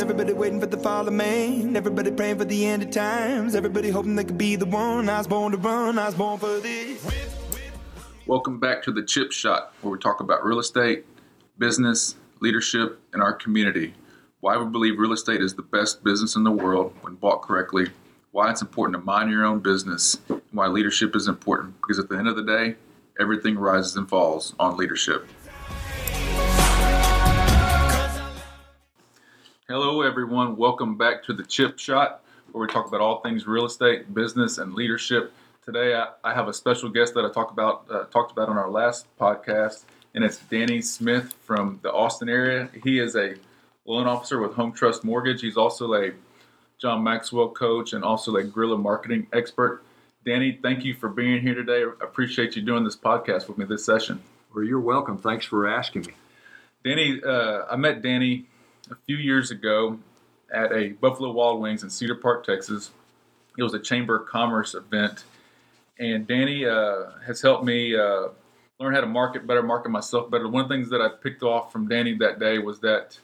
Everybody waiting for the fall of man. Everybody praying for the end of times. Everybody hoping they could be the one. I was born to run. I was born for this. Welcome back to the Chip Shot, where we talk about real estate, business, leadership, and our community. Why we believe real estate is the best business in the world when bought correctly. Why it's important to mind your own business. And why leadership is important. Because at the end of the day, everything rises and falls on leadership. Hello, everyone. Welcome back to the Chip Shot, where we talk about all things real estate, business, and leadership. Today, I, I have a special guest that I talked about uh, talked about on our last podcast, and it's Danny Smith from the Austin area. He is a loan officer with Home Trust Mortgage. He's also a John Maxwell coach and also a guerrilla marketing expert. Danny, thank you for being here today. I appreciate you doing this podcast with me this session. Well, you're welcome. Thanks for asking me. Danny, uh, I met Danny a few years ago at a Buffalo Wild Wings in Cedar Park, Texas. It was a Chamber of Commerce event, and Danny uh, has helped me uh, learn how to market better, market myself better. One of the things that I picked off from Danny that day was that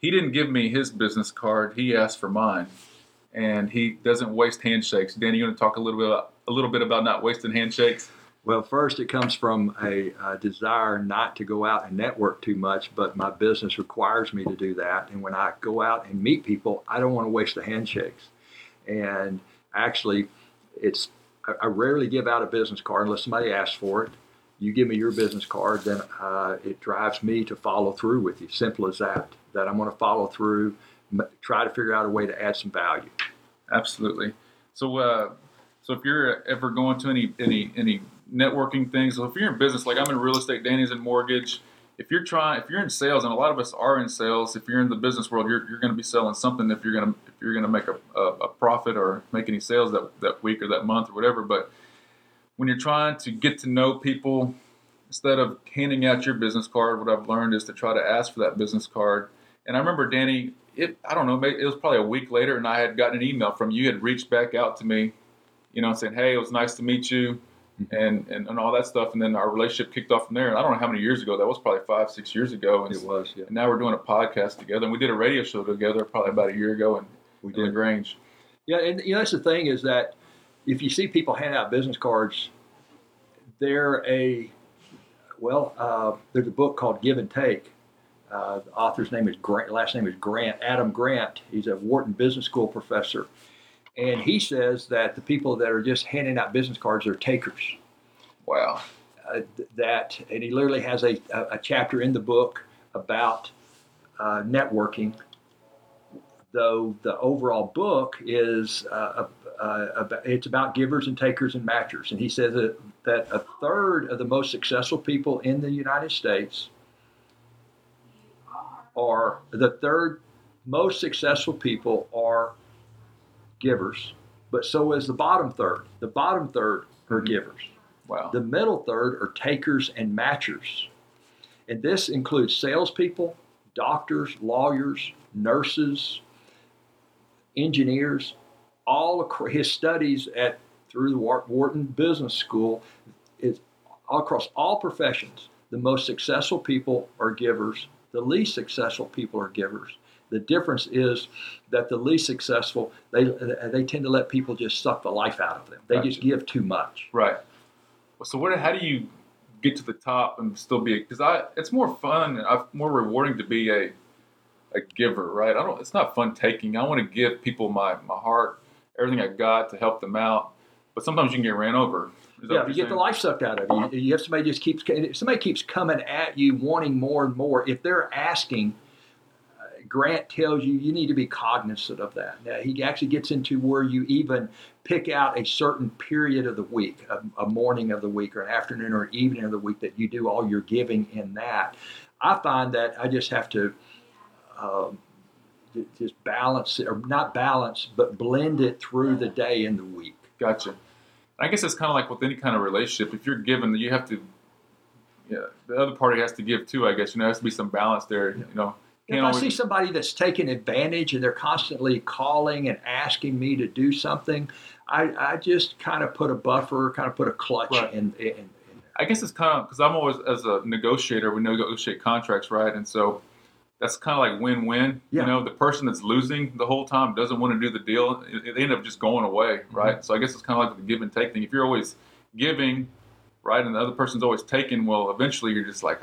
he didn't give me his business card; he asked for mine, and he doesn't waste handshakes. Danny, you want to talk a little bit about, a little bit about not wasting handshakes? Well, first, it comes from a, a, desire not to go out and network too much, but my business requires me to do that. And when I go out and meet people, I don't want to waste the handshakes. And actually, it's I rarely give out a business card unless somebody asks for it. You give me your business card, then uh, it drives me to follow through with you. Simple as that. That I'm going to follow through, try to figure out a way to add some value. Absolutely. So, uh, so if you're ever going to any any any networking things. So if you're in business, like I'm in real estate, Danny's in mortgage. If you're trying, if you're in sales, and a lot of us are in sales, if you're in the business world, you're, you're going to be selling something. If you're going to if you're going to make a, a, a profit or make any sales that that week or that month or whatever, but when you're trying to get to know people, instead of handing out your business card, what I've learned is to try to ask for that business card. And I remember Danny, it I don't know, it was probably a week later, and I had gotten an email from you. you had reached back out to me, you know, saying, "Hey, it was nice to meet you." and, and, and all that stuff. And then our relationship kicked off from there. And I don't know how many years ago that was probably five, six years ago. And, it was, yeah. And now we're doing a podcast together. And we did a radio show together probably about a year ago And we did. Grange. Yeah, and you know that's the thing is that if you see people hand out business cards, they're a well. Uh, there's a book called Give and Take. Uh, the author's name is Grant. Last name is Grant. Adam Grant. He's a Wharton Business School professor and he says that the people that are just handing out business cards are takers. Wow. Uh, that, and he literally has a, a chapter in the book about uh, networking, though the overall book is uh, it's about givers and takers and matchers. And he says that, that a third of the most successful people in the United States are the third most successful people are givers, but so is the bottom third. The bottom third are mm-hmm. givers. Wow. The middle third are takers and matchers. And this includes salespeople, doctors, lawyers, nurses, engineers, all across, his studies at through the Wharton Business School is all across all professions. The most successful people are givers. The least successful people are givers. The difference is that the least successful, they they tend to let people just suck the life out of them. They gotcha. just give too much. Right. So what? How do you get to the top and still be? Because I, it's more fun and more rewarding to be a a giver, right? I don't. It's not fun taking. I want to give people my my heart, everything I got to help them out. But sometimes you can get ran over. Yeah, you get the life sucked out of you. Uh-huh. You have somebody just keeps somebody keeps coming at you, wanting more and more. If they're asking Grant tells you you need to be cognizant of that. Now, he actually gets into where you even pick out a certain period of the week, a, a, morning of the week, or an afternoon or evening of the week that you do all your giving in that. I find that I just have to um, just balance it, or not balance, but blend it through the day and the week. Gotcha. I guess it's kind of like with any kind of relationship. If you're given, you have to. Yeah, the other party has to give too. I guess you know, there has to be some balance there. You know if I see somebody that's taking advantage and they're constantly calling and asking me to do something, I, I just kind of put a buffer, kind of put a clutch right. in, in, in, I guess it's kind of because I'm always as a negotiator, we negotiate contracts, right? And so that's kind of like win-win. Yeah. You know, the person that's losing the whole time doesn't want to do the deal. It end up just going away, Mm-hmm. right? So I guess it's kind of like the give and take thing. If you're always giving, right, and the other person's always taking, well, eventually you're just like,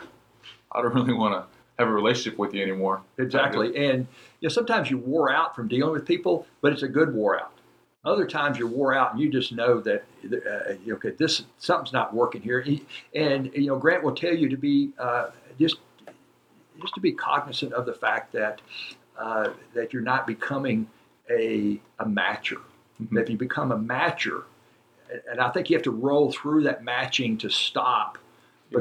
I don't really want to have a relationship with you anymore. Exactly. And you know, sometimes you wore out from dealing with people, but it's a good wore out. Other times you're wore out and you just know that uh, okay, this something's not working here. And you know, Grant will tell you to be uh, just just to be cognizant of the fact that uh, that you're not becoming a a matcher. Mhm. That if you become a matcher, and I think you have to roll through that matching to stop Yeah.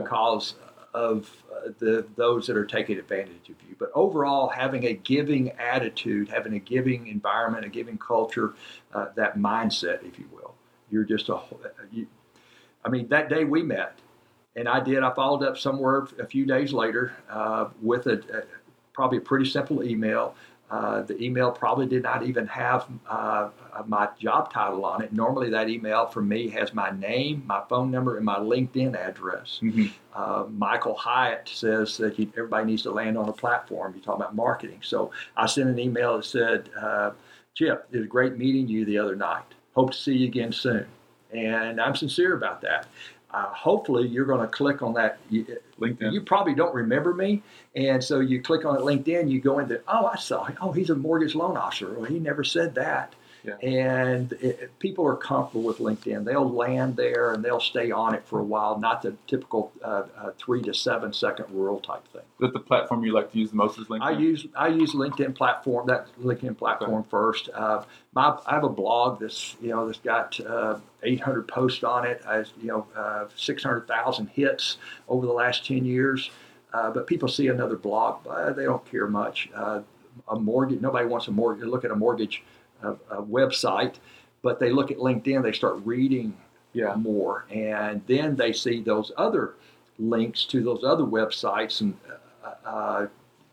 Of uh, the those that are taking advantage of you. But overall, having a giving attitude, having a giving environment, a giving culture, uh, that mindset, if you will, you're just a. whole- You, I mean, that day we met, and I did. I followed up somewhere a few days later uh, with a, a probably a pretty simple email. Uh, the email probably did not even have uh, my job title on it. Normally, that email from me has my name, my phone number, and my LinkedIn address. Mhm. Uh, Michael Hyatt says that you, everybody needs to land on a platform. You talk about marketing. So I sent an email that said, uh, Chip, it was great meeting you the other night. Hope to see you again soon. And I'm sincere about that. Uh, hopefully, you're going to click on that. You, LinkedIn. you probably don't remember me, and so you click on it LinkedIn. You go into, oh, I saw. Oh, he's a mortgage loan officer. Well, he never said that. Yeah. And it, people are comfortable with LinkedIn. They'll land there and they'll stay on it for a while. Not the typical uh, uh, three to seven second rural type thing. Is that the platform you like to use the most is LinkedIn? I use I use LinkedIn platform that LinkedIn platform first. Uh, my I have a blog that's you know that's got uh, 800 posts on it. I you know uh, 600,000 hits over the last 10 years. Uh, but people see another blog, they don't care much. Uh, a mortgage nobody wants a mortgage. Look at a mortgage uh, a website, but they look at LinkedIn. They start reading yeah. more, and then they see those other links to those other websites and uh, uh,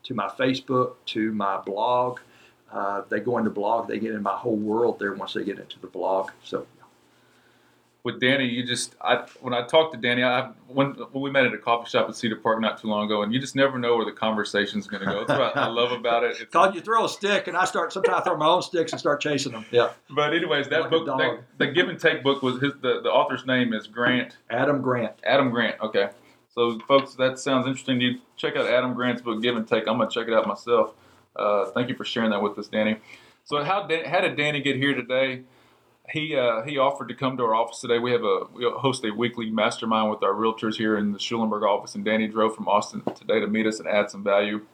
to my Facebook, to my blog. Uh, they go into blog, they get in my whole world there once they get into the blog. So with Danny, you just I when I talked to Danny, I when when we met at a coffee shop at Cedar Park not too long ago, and you just never know where the conversation's going to go. That's what I love about it. It's, Todd, you throw a stick, and I start sometimes I throw my own sticks and start chasing them. Yeah, but anyways, that Like book, that, the Give and Take book was his. The, the author's name is Grant Adam Grant. Adam Grant. Okay, so folks, that sounds interesting. You check out Adam Grant's book, Give and Take. I'm gonna check it out myself. Uh, thank you for sharing that with us, Danny. So how how did Danny get here today? He uh, he offered to come to our office today. We have a we host a weekly mastermind with our realtors here in the Schulenburg office, and Danny drove from Austin today to meet us and add some value.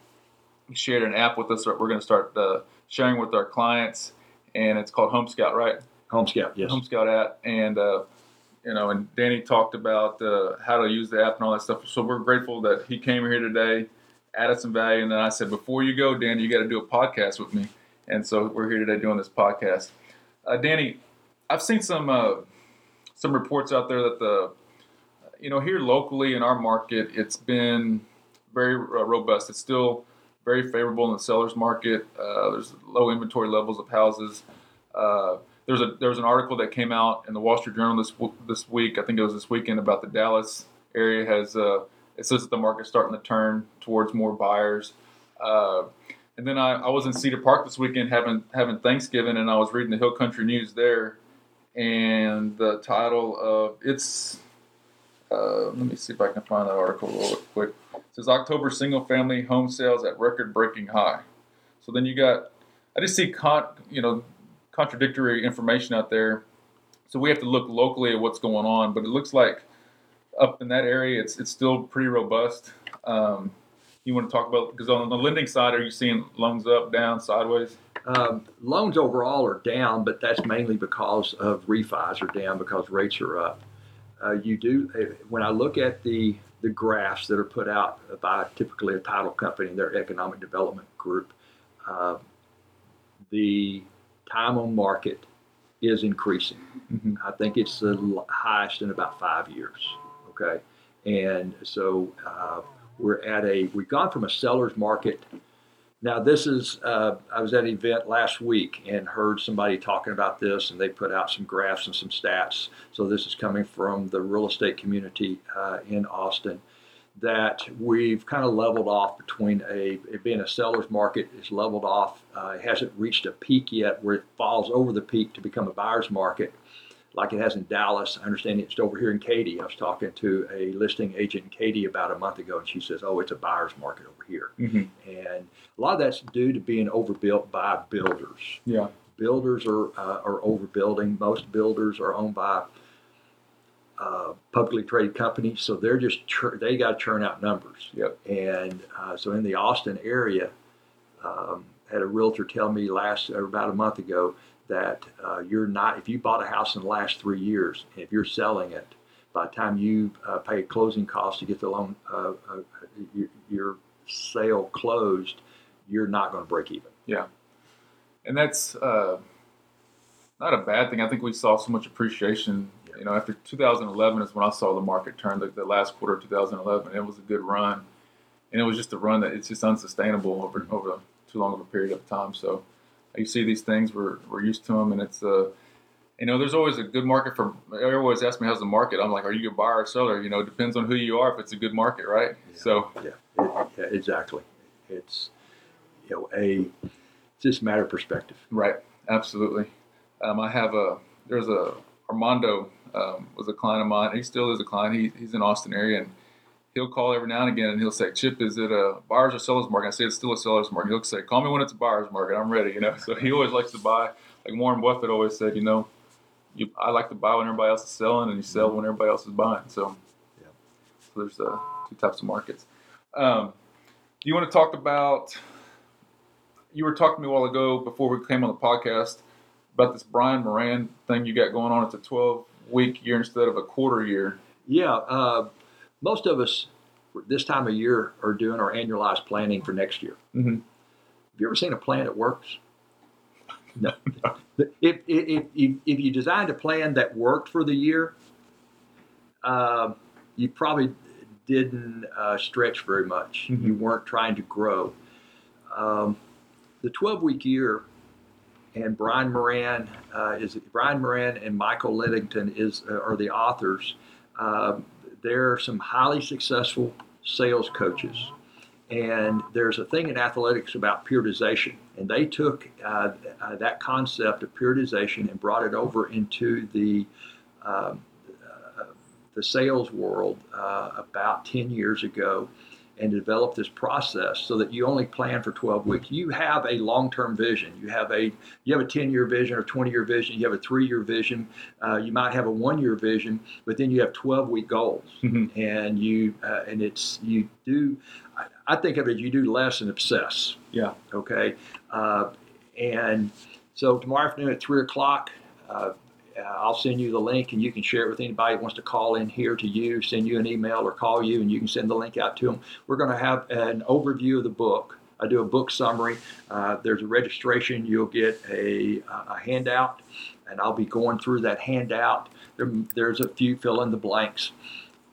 He shared an app with us that we're going to start uh, sharing with our clients, and it's called Home Scout, right? Home Scout, yes. Home Scout app, and uh, you know, and Danny talked about uh, how to use the app and all that stuff. So we're grateful that he came here today, added some value, and then I said, before you go, Danny, you got to do a podcast with me, and so we're here today doing this podcast. Uh, Danny, I've seen some uh, some reports out there that the you know here locally in our market, it's been very robust. It's still very favorable in the seller's market. Uh, there's low inventory levels of houses. Uh, there's a there was an article that came out in the Wall Street Journal this this week. I think it was this weekend about the Dallas area has uh, it says that the market's starting to turn towards more buyers. Uh, and then I, I was in Cedar Park this weekend having having Thanksgiving, and I was reading the Hill Country News there, and the title of it's uh, let me see if I can find that article real quick. It says October single family home sales at record breaking high. So then you got I just see con you know contradictory information out there. So we have to look locally at what's going on, but it looks like up in that area, it's it's still pretty robust. Um, you want to talk about because on the lending side, are you seeing loans up, down, sideways? Um, loans overall are down, but that's mainly because of refis are down because rates are up. Uh, you do uh, when I look at the the graphs that are put out by typically a title company and their economic development group, uh, the time on market is increasing. Mm-hmm. I think it's the highest in about five years. Okay, and so uh, we're at a we've gone from a seller's market. Now this is uh, I was at an event last week and heard somebody talking about this, and they put out some graphs and some stats. So this is coming from the real estate community uh, in Austin. that we've kind of leveled off between a being a seller's market is leveled off. Uh, it hasn't reached a peak yet where it falls over the peak to become a buyer's market like it has in Dallas. I understand it's over here in Katy. I was talking to a listing agent in Katy about a month ago, and she says, "Oh, it's a buyer's market over here." Mm-hmm. And a lot of that's due to being overbuilt by builders. Yeah. Builders are uh, are overbuilding. Most builders are owned by uh, publicly traded companies, so they're just chur- they got to churn out numbers. Yep. And uh, so in the Austin area, um, had a realtor tell me last or about a month ago that uh, you're not if you bought a house in the last three years, if you're selling it, by the time you uh, pay closing costs to get the loan, uh, uh, your, your sale closed, you're not going to break even. Yeah. And that's uh, not a bad thing. I think we saw so much appreciation. You know, after 2011 is when I saw the market turn. The, the last quarter of 2011, it was a good run, and it was just a run that it's just unsustainable over over too long of a period of time. So you see these things, we're we're used to them, and it's uh, you know, there's always a good market for. They always ask me how's the market. I'm like, are you a buyer or seller? You know, it depends on who you are. If it's a good market, right? Yeah. So Yeah, it, yeah, exactly. It's you know a it's just matter of perspective. Right, absolutely. Um, I have a there's a Armando um, was a client of mine. He still is a client. He, he's in Austin area, and he'll call every now and again, and he'll say, "Chip, is it a buyer's or seller's market?" I say it's still a seller's market. He'll say, "Call me when it's a buyer's market. I'm ready." You know. So he always likes to buy. Like Warren Buffett always said, you know, you, I like to buy when everybody else is selling, and you sell when everybody else is buying. So, Yeah. so there's uh, two types of markets. Um, do you want to talk about? You were talking to me a while ago before we came on the podcast about this Brian Moran thing you got going on. It's a 12 week year instead of a quarter year. Yeah, uh, most of us this time of year are doing our annualized planning for next year. Mm-hmm. Have you ever seen a plan that works? No. if, if, if, if you designed a plan that worked for the year, uh, you probably didn't uh, stretch very much. Mhm. You weren't trying to grow. Um, the 12 week year, and Brian Moran uh, is Brian Moran and Michael Lennington is uh, are the authors. Uh, they're some highly successful sales coaches, and there's a thing in athletics about periodization, and they took uh, uh, that concept of periodization and brought it over into the um, uh, the sales world uh, about 10 years ago and develop this process so that you only plan for 12 weeks. You have a long-term vision. You have a you have a 10-year vision or 20-year vision. You have a three-year vision. Uh, you might have a one-year vision, but then you have 12-week goals, Mhm. and you uh, and it's you do. I, I think of it. You do less and obsess. Yeah. Okay. Uh, and so tomorrow afternoon at three o'clock. Uh, I'll send you the link and you can share it with anybody that wants to call in here to you, send you an email or call you, and you can send the link out to them. We're going to have an overview of the book. I do a book summary. Uh, there's a registration. You'll get a, a handout, and I'll be going through that handout. There, there's a few fill in the blanks,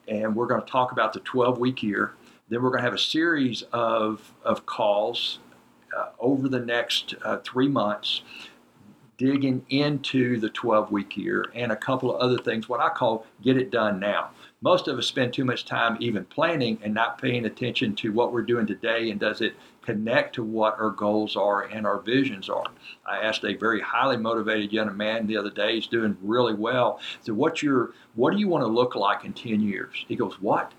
and we're going to talk about the 12 week year. Then we're going to have a series of, of calls uh, over the next uh, three months digging into the 12 week year and a couple of other things, what I call get it done now. Most of us spend too much time even planning and not paying attention to what we're doing today and does it connect to what our goals are and our visions are. I asked a very highly motivated young man the other day, he's doing really well. So what's your what do you want to look like in 10 years? He goes, What?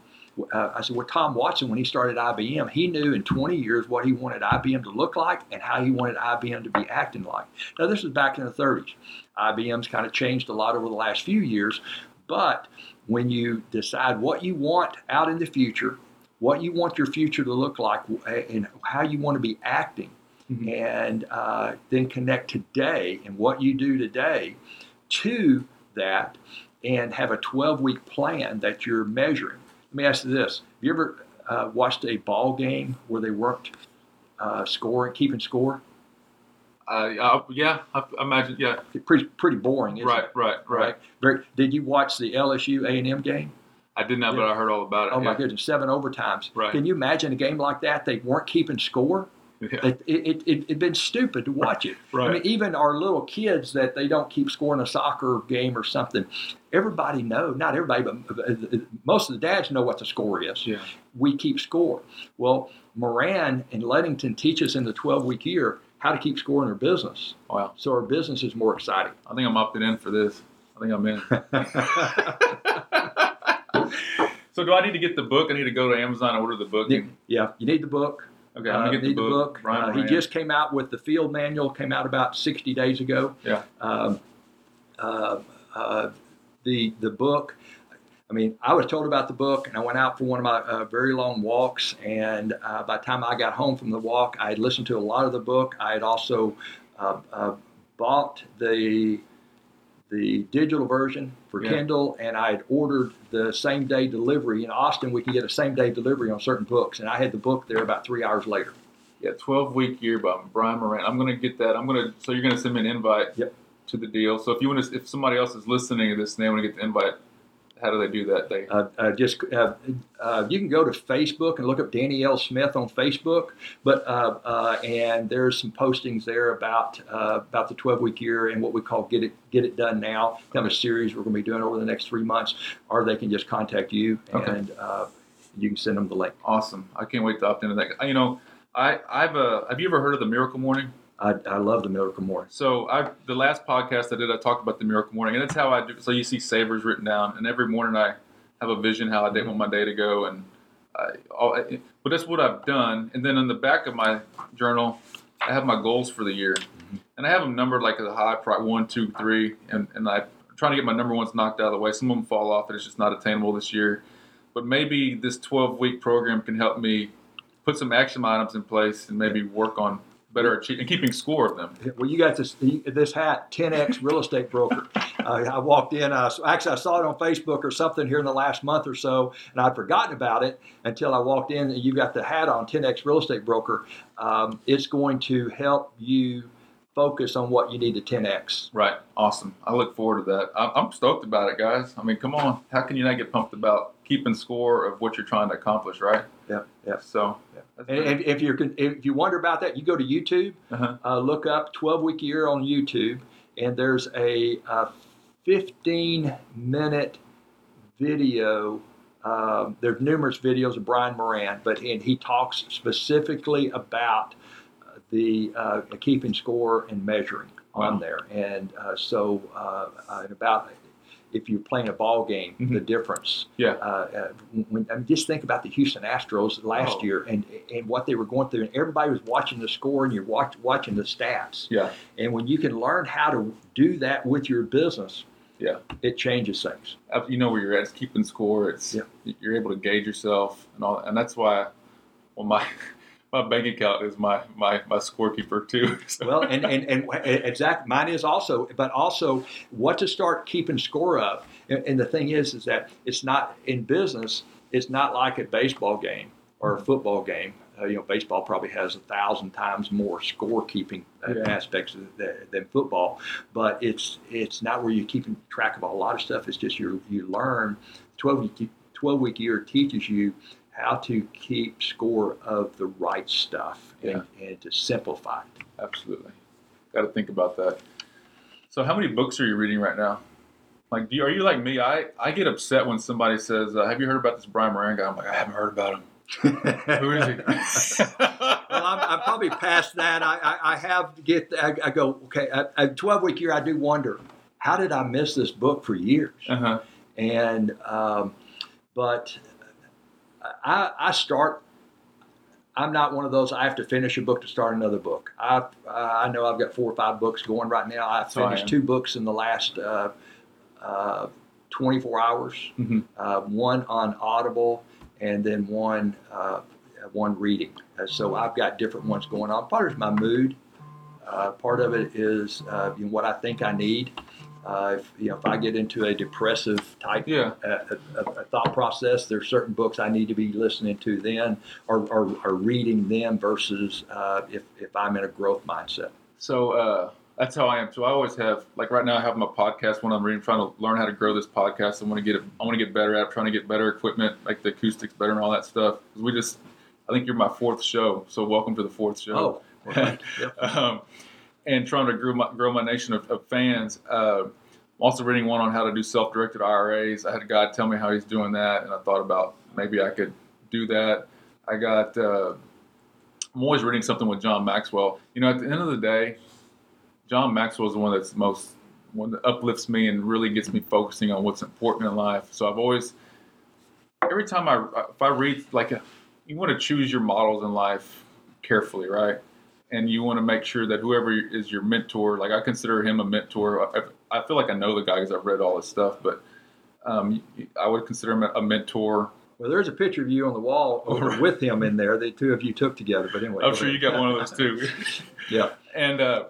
Uh, I said, well, Tom Watson, when he started IBM, he knew in 20 years what he wanted IBM to look like and how he wanted IBM to be acting like. Now, this was back in the 30s. IBM's kind of changed a lot over the last few years, but when you decide what you want out in the future, what you want your future to look like, and how you want to be acting, Mhm. and uh, then connect today and what you do today to that, and have a 12 week plan that you're measuring. Let me ask you this: Have you ever uh, watched a ball game where they weren't uh, scoring, keeping score? Uh, uh, yeah, I I imagine. Yeah. Pretty pretty boring, isn't Right, it? right, right. Very, did you watch the LSU A and M game? I did not, but I heard all about it. My yeah. goodness, seven overtimes. Right. Can you imagine a game like that? They weren't keeping score. Yeah. It, it, it, been stupid to watch it. I mean, even our little kids that they don't keep scoring a soccer game or something, everybody know, not everybody, but uh, most of the dads know what the score is. Yeah. We keep score. Well, Moran and Lennington teach us in the 12 week year how to keep score in our business. Wow. So our business is more exciting. I think I'm opted in for this. I think I'm in. so do I need to get the book? I need to go to Amazon and order the book. And, yeah, you need the book. Okay, I'm Uh, gonna get the book. Brian Uh, he just came out with the field manual. Came out about 60 days ago. Yeah. Um, uh, the the book. I mean, I was told about the book, and I went out for one of my uh, very long walks. And uh, by the time I got home from the walk, I had listened to a lot of the book. I had also uh, uh, bought the the digital version for Yeah. Kindle, and I had ordered the same day delivery. In Austin, we can get a same day delivery on certain books, and I had the book there about three hours later. Yeah, 12 week year by Brian Moran. I'm gonna get that. I'm gonna. So you're gonna send me an invite. Yep. To the deal. So if you want to, if somebody else is listening to this and they want to get the invite, how do they do that? They. Uh, uh, just uh, uh, you can go to Facebook and look up Danny L. Smith on Facebook, but uh, uh, and there's some postings there about uh, about the 12 week year and what we call get it get it done now. Kind of a series we're going to be doing over the next three months, or they can just contact you Okay. and uh, you can send them the link. Awesome. I can't wait to opt into that. You know, I I've uh, have you ever heard of the Miracle Morning? I, I love the Miracle Morning. So I the last podcast I did, I talked about the miracle morning, and that's how I do. So you see savers written down, and every morning I have a vision how I day, want mm-hmm. my day to go, and I, all, I- but that's what I've done. And then on the back of my journal, I have my goals for the year, mm-hmm. and I have them numbered like a high pri one, two, three, and and I'm trying to get my number ones knocked out of the way. Some of them fall off, and it's just not attainable this year. But maybe this 12 week program can help me put some action items in place and maybe work on better achieving and keeping score of them. Well, you got this this hat, 10x real estate broker. Uh, I walked in. Uh, actually, I saw it on Facebook or something here in the last month or so, and I'd forgotten about it until I walked in. And you got the hat on, 10x real estate broker. Um, it's going to help you focus on what you need to 10x. Right. Awesome. I look forward to that. I'm stoked about it, guys. I mean, come on. How can you not get pumped about keeping score of what you're trying to accomplish, right? Yeah, yeah. So, Yeah. And if, if you're if you wonder about that, you go to YouTube. uh-huh. uh, look up 12 week year on YouTube, and there's a, uh 15 minute video. Um, there's numerous videos of Brian Moran, but and he talks specifically about uh, the uh, keeping score and measuring on there, and uh, so uh, about if you're playing a ball game, the Mhm. difference. Yeah. Uh, uh, when, I mean, just think about the Houston Astros last Oh. year and and what they were going through, and everybody was watching the score, and you're watch, watching the stats. Yeah. And when you can learn how to do that with your business, Yeah. it changes things. Uh, You know where you're at. It's keeping score. It's Yeah. you're able to gauge yourself and all, and that's why. Well, my my bank account is my my my scorekeeper too. So- Well, and and and exact mine is also, but also what to start keeping score of. And, and the thing is, is that it's not in business. It's not like a baseball game or a football game. Uh, you know, baseball probably has a thousand times more scorekeeping uh, Yeah. aspects than, than football, but it's it's not where you're keeping track of a lot of stuff. It's just you you learn. Twelve twelve week year teaches you how to keep score of the right stuff and, and to simplify it. Absolutely. Got to think about that. So, how many books are you reading right now? Like, do you, are you like me? I, I get upset when somebody says, uh, "Have you heard about this Brian Moran guy?" I'm like, I haven't heard about him. Who is he? well, I'm, I'm probably past that. I, I, I have to get. I, I go okay. A, a 12 week year, I do wonder how did I miss this book for years? uh-huh. And um, but I, I start. I'm not one of those. I have to finish a book to start another book. I I know I've got four or five books going right now. I finished two books in the last uh, uh, 24 hours. Mhm. Uh, one on Audible, and then one uh, one reading. Uh, so I've got different ones going on. Part of it's my mood. Uh, part of it is uh, you know, what I think I need. Uh, if you know, if I get into a depressive type Yeah. uh, a, a, a thought process, there's certain books I need to be listening to then, or, or, or reading them versus uh, if if I'm in a growth mindset. So uh, that's how I am. So I always have, like right now, I have my podcast when I'm reading, trying to learn how to grow this podcast. I want to get it. I want to get better at it, trying to get better equipment, like the acoustics better and all that stuff. we just, I think you're my fourth show, so welcome to the fourth show. Oh. Yep. um, and trying to grow my, grow my nation of, of fans. Uh, I'm also reading one on how to do self-directed IRAs. I had a guy tell me how he's doing that, and I thought about maybe I could do that. I got. Uh, I'm always reading something with John Maxwell. You know, at the end of the day, John Maxwell is the one that's most one that uplifts me and really gets me focusing on what's important in life. So I've always, every time I if I read like a, you want to choose your models in life carefully, right? And you want to make sure that whoever is your mentor, like I consider him a mentor. I, I feel like I know the guy because I've read all his stuff, but um, I would consider him a mentor. Well, there's a picture of you on the wall over Right. with him in there. The two of you took together. But anyway, I'm sure you got one of those too. yeah. and uh,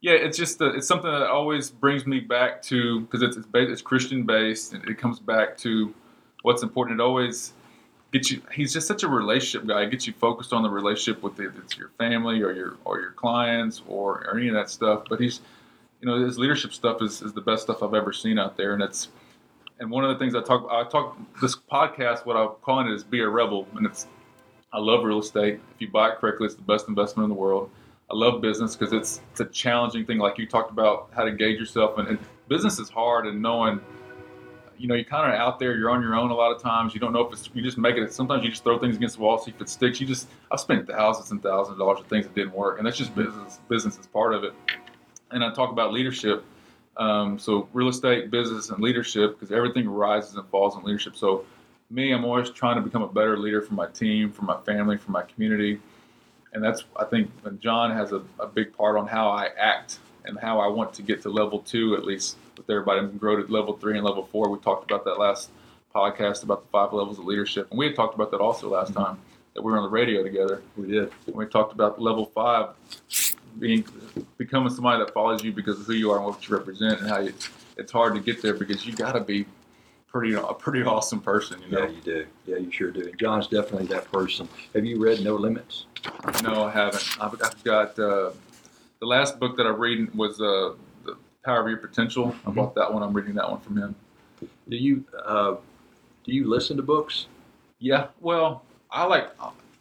yeah, it's just uh it's something that always brings me back to because it's it's, based, it's Christian based, and it comes back to what's important. It always gets you. He's just such a relationship guy. Gets you focused on the relationship with the, it's your family or your or your clients or, or any of that stuff. But he's, you know, his leadership stuff is, is the best stuff I've ever seen out there, and it's. And one of the things I talk, I talk this podcast. What I'm calling it is be a rebel, and it's. I love real estate. If you buy it correctly, it's the best investment in the world. I love business because it's it's a challenging thing. Like you talked about how to gauge yourself, and, and business is hard. And knowing, you know, you're kind of out there. You're on your own a lot of times. You don't know if it's you just make it. Sometimes you just throw things against the wall, see if it sticks. You just I've spent thousands and thousands of dollars on things that didn't work, and that's just business. Business is part of it. And I talk about leadership. Um, so real estate, business, and leadership because everything rises and falls in leadership. So me, I'm always trying to become a better leader for my team, for my family, for my community and that's I think John has a, a big part on how I act and how I want to get to level two at least with everybody and grow to level three and level four. We talked about that last podcast about the five levels of leadership, and we had talked about that also last time that we were on the radio together. We did. And we talked about level five being becoming somebody that follows you because of who you are and what you represent, and how you, it's hard to get there because you got to be pretty a pretty awesome person, you know. Yeah, you do. Yeah, you sure do. And John's definitely that person. Have you read No Limits? No, I haven't. I've, I've got uh, the last book that I read was uh, Power of Your Potential. I bought that one. I'm reading that one from him. Do you uh, do you listen to books? Yeah. Well, I like.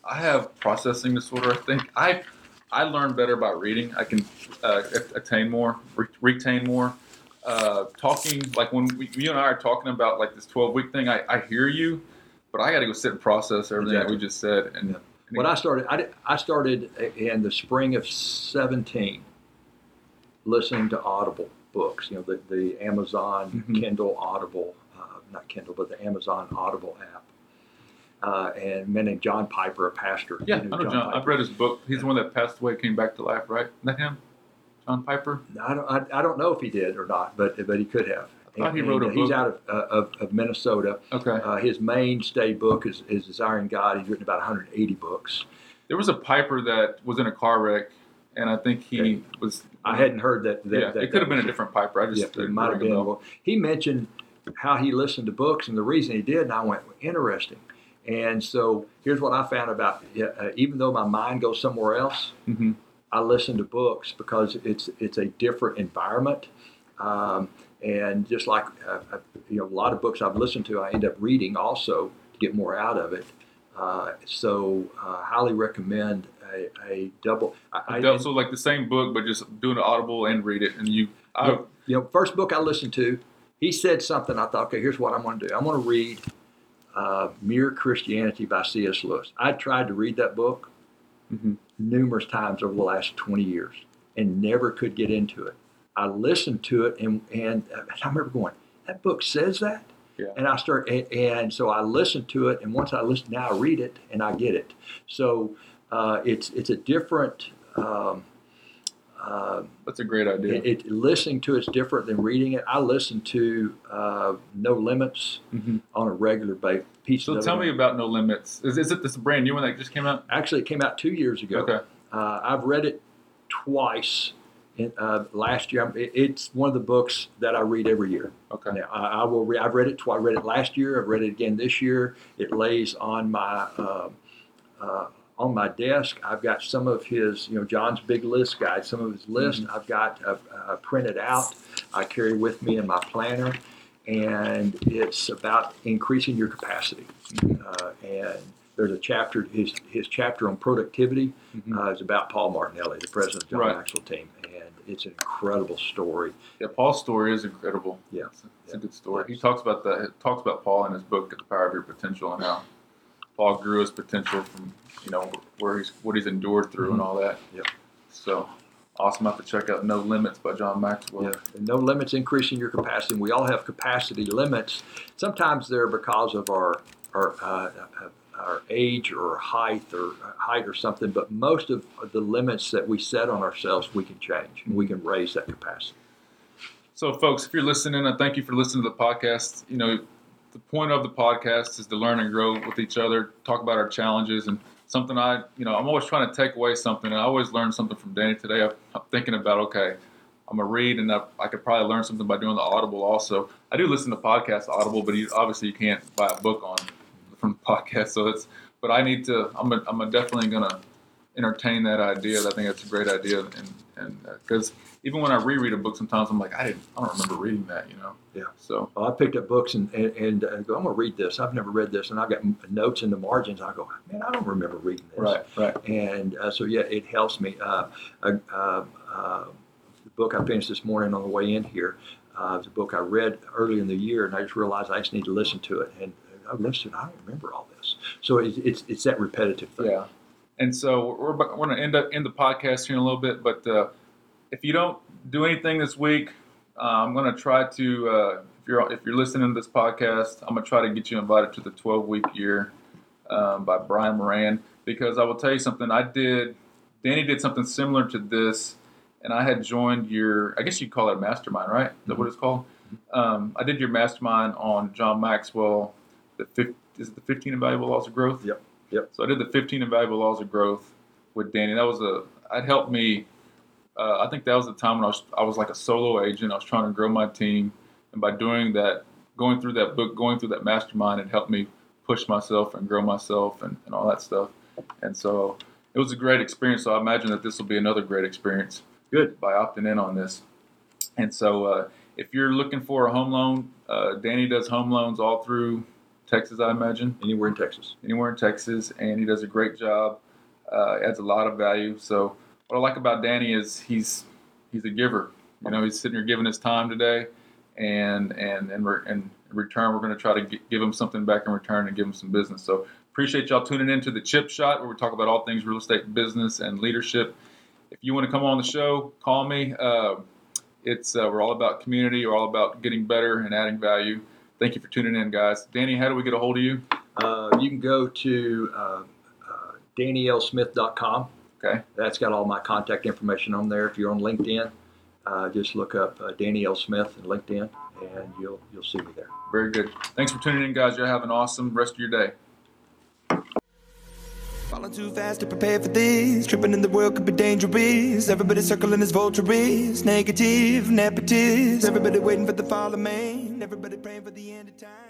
I have processing disorder. I think I I learn better by reading. I can uh, attain more, re- retain more. Uh, talking like when we, you and I are talking about like this 12 week thing, I, I hear you, but I got to go sit and process everything Exactly. that we just said. And, Yeah. and When I started, I, did- I started in the spring of 17 listening to Audible books, you know, the, the Amazon Mhm. Kindle Audible, uh, not Kindle, but the Amazon Audible app. Uh, and a man named John Piper, a pastor. yeah, I know John. I've read his book. He's the one that passed away, came back to life, right? Isn't that him? John Piper. I don't, I, I don't know if he did or not, but but he could have. I thought he And- wrote a and He's book. out of, uh, of, of Minnesota. Okay. Uh, his mainstay book is, is Desiring God. He's written about 180 books. There was a Piper that was in a car wreck, and I think he Okay. was. I hadn't heard that. that yeah, that- it could have been a different Piper. I just Yeah, it might have been. Well, he mentioned how he listened to books, and the reason he did, and I went, interesting. And so here's what I found about uh, even though my mind goes somewhere else, Mhm. I listen to books because it's it's a different environment. Um, and just like uh, uh, you know, a lot of books I've listened to, I end up reading also to get more out of it. Uh, so, uh, highly recommend a, a double. I, I, so like the same book, but just doing it audible and read it, and you. I, you know, first book I listened to, he said something. I thought, okay, here's what I'm going to do. I'm going to read uh, Mere Christianity by C.S. Lewis. I tried to read that book Mhm. numerous times over the last 20 years and never could get into it. I listened to it and and I remember going, that book says that. Yeah. And I start and, and so I listened to it and once I listen, now I read it and I get it. So uh, it's it's a different. Um, uh, That's a great idea. it, it listening to it's different than reading it. I listen to uh, No Limits Mhm. on a regular basis. So tell me about No Limits. Is, is it this brand new one that just came out? Actually, it came out two years ago. Okay. Uh, I've read it twice. In, uh, last year, It- it's one of the books that I read every year. Okay. Now, I, I will. Re- I've read it twice. I read it last year. I've read it again this year. It lays on my uh, uh, on my desk. I've got some of his, you know, John's big list guide. Some of his list I've got uh, uh, printed out. I carry with me in my planner, and it's about increasing your capacity. Uh, and there's a chapter his his chapter on productivity Mhm. uh, is about Paul Martinelli, the president of the John Right. Maxwell team, and it's an incredible story. Yeah, Paul's story is incredible. Yeah. it's, it's a good story. He talks about that. Talks about Paul in his book, "The Power of Your Potential," and how Paul grew his potential from you know where he's what he's endured through and all that. Mm-hmm. Yep. So awesome! I have to check out "No Limits" by John Maxwell. Yeah, and no limits increasing your capacity. We all have capacity limits. Sometimes they're because of our our uh, uh, our age or height or uh, height or something. But most of the limits that we set on ourselves, we can change and we can raise that capacity. So, folks, if you're listening, I thank you for listening to the podcast. You know, the point of the podcast is to learn and grow with each other, talk about our challenges, and something I, you know, I'm always trying to take away something. And I always learn something from Danny today. I'm, I'm thinking about, okay, I'm gonna read, and I, I could probably learn something by doing the Audible. Also, I do listen to podcasts Audible, but you, obviously you can't buy a book on from the podcast. So it's, but I need to. I'm, a, I'm a definitely gonna entertain that idea. I think that's a great idea, and and because even when I reread a book, sometimes I'm like, I didn't, I don't remember reading that, you know. Yeah. So Well, I picked up books and, and, and uh, go, I'm going to read this. I've never read this. And I've got m- notes in the margins. I go, man, I don't remember reading this. right, right. And uh, so, yeah, it helps me. Uh, uh, uh, uh, the book I finished this morning on the way in here uh, a book I read early in the year, and I just realized I just need to listen to it. And I listened, I don't remember all this. So it's, it's, it's that repetitive thing. Yeah. And so we're, we're going to end up in the podcast here in a little bit, but uh, if you don't do anything this week, uh, I'm going to try to. Uh, if you're if you're listening to this podcast, I'm going to try to get you invited to the 12 week year um, by Brian Moran because I will tell you something. I did. Danny did something similar to this, and I had joined your. I guess you'd call it a mastermind, right? Is that what it's called? Um, I did your mastermind on John Maxwell. The fif- is it the 15 invaluable laws of growth? Yep. Yep. So I did the 15 invaluable laws of growth with Danny. That was a. It helped me. Uh, I think that was the time when I was I was like a solo agent. I was trying to grow my team, and by doing that, going through that book, going through that mastermind, it helped me push myself and grow myself and, and all that stuff. And so it was a great experience. So I imagine that this will be another great experience. Good. by opting in on this. And so uh, if you're looking for a home loan, uh, Danny does home loans all through Texas, I imagine Anywhere in Texas. anywhere in Texas, and he does a great job. Uh, adds a lot of value. So what I like about Danny is he's he's a giver. You know, he's sitting here giving his time today, and and and, re- and in return, we're going to try to gi- give him something back in return and give him some business. So appreciate y'all tuning in to the Chip Shot, where we talk about all things real estate, business, and leadership. If you want to come on the show, call me. Uh, it's uh, we're all about community. We're all about getting better and adding value. Thank you for tuning in, guys. Danny, how do we get a hold of you? Uh, you can go to uh, uh, DannyLSmith.com. Okay. That's got all my contact information on there. If you're on LinkedIn, uh, just look up uh, Danny L. Smith in LinkedIn, and you'll you'll see me there. Very good. Thanks for tuning in, guys. You have an awesome rest of your day. Falling too fast to prepare for this. Tripping in the world could be dangerous. Everybody circling as vultures. Negative, nepotist. Everybody waiting for the fall of man. Everybody praying for the end of hoping.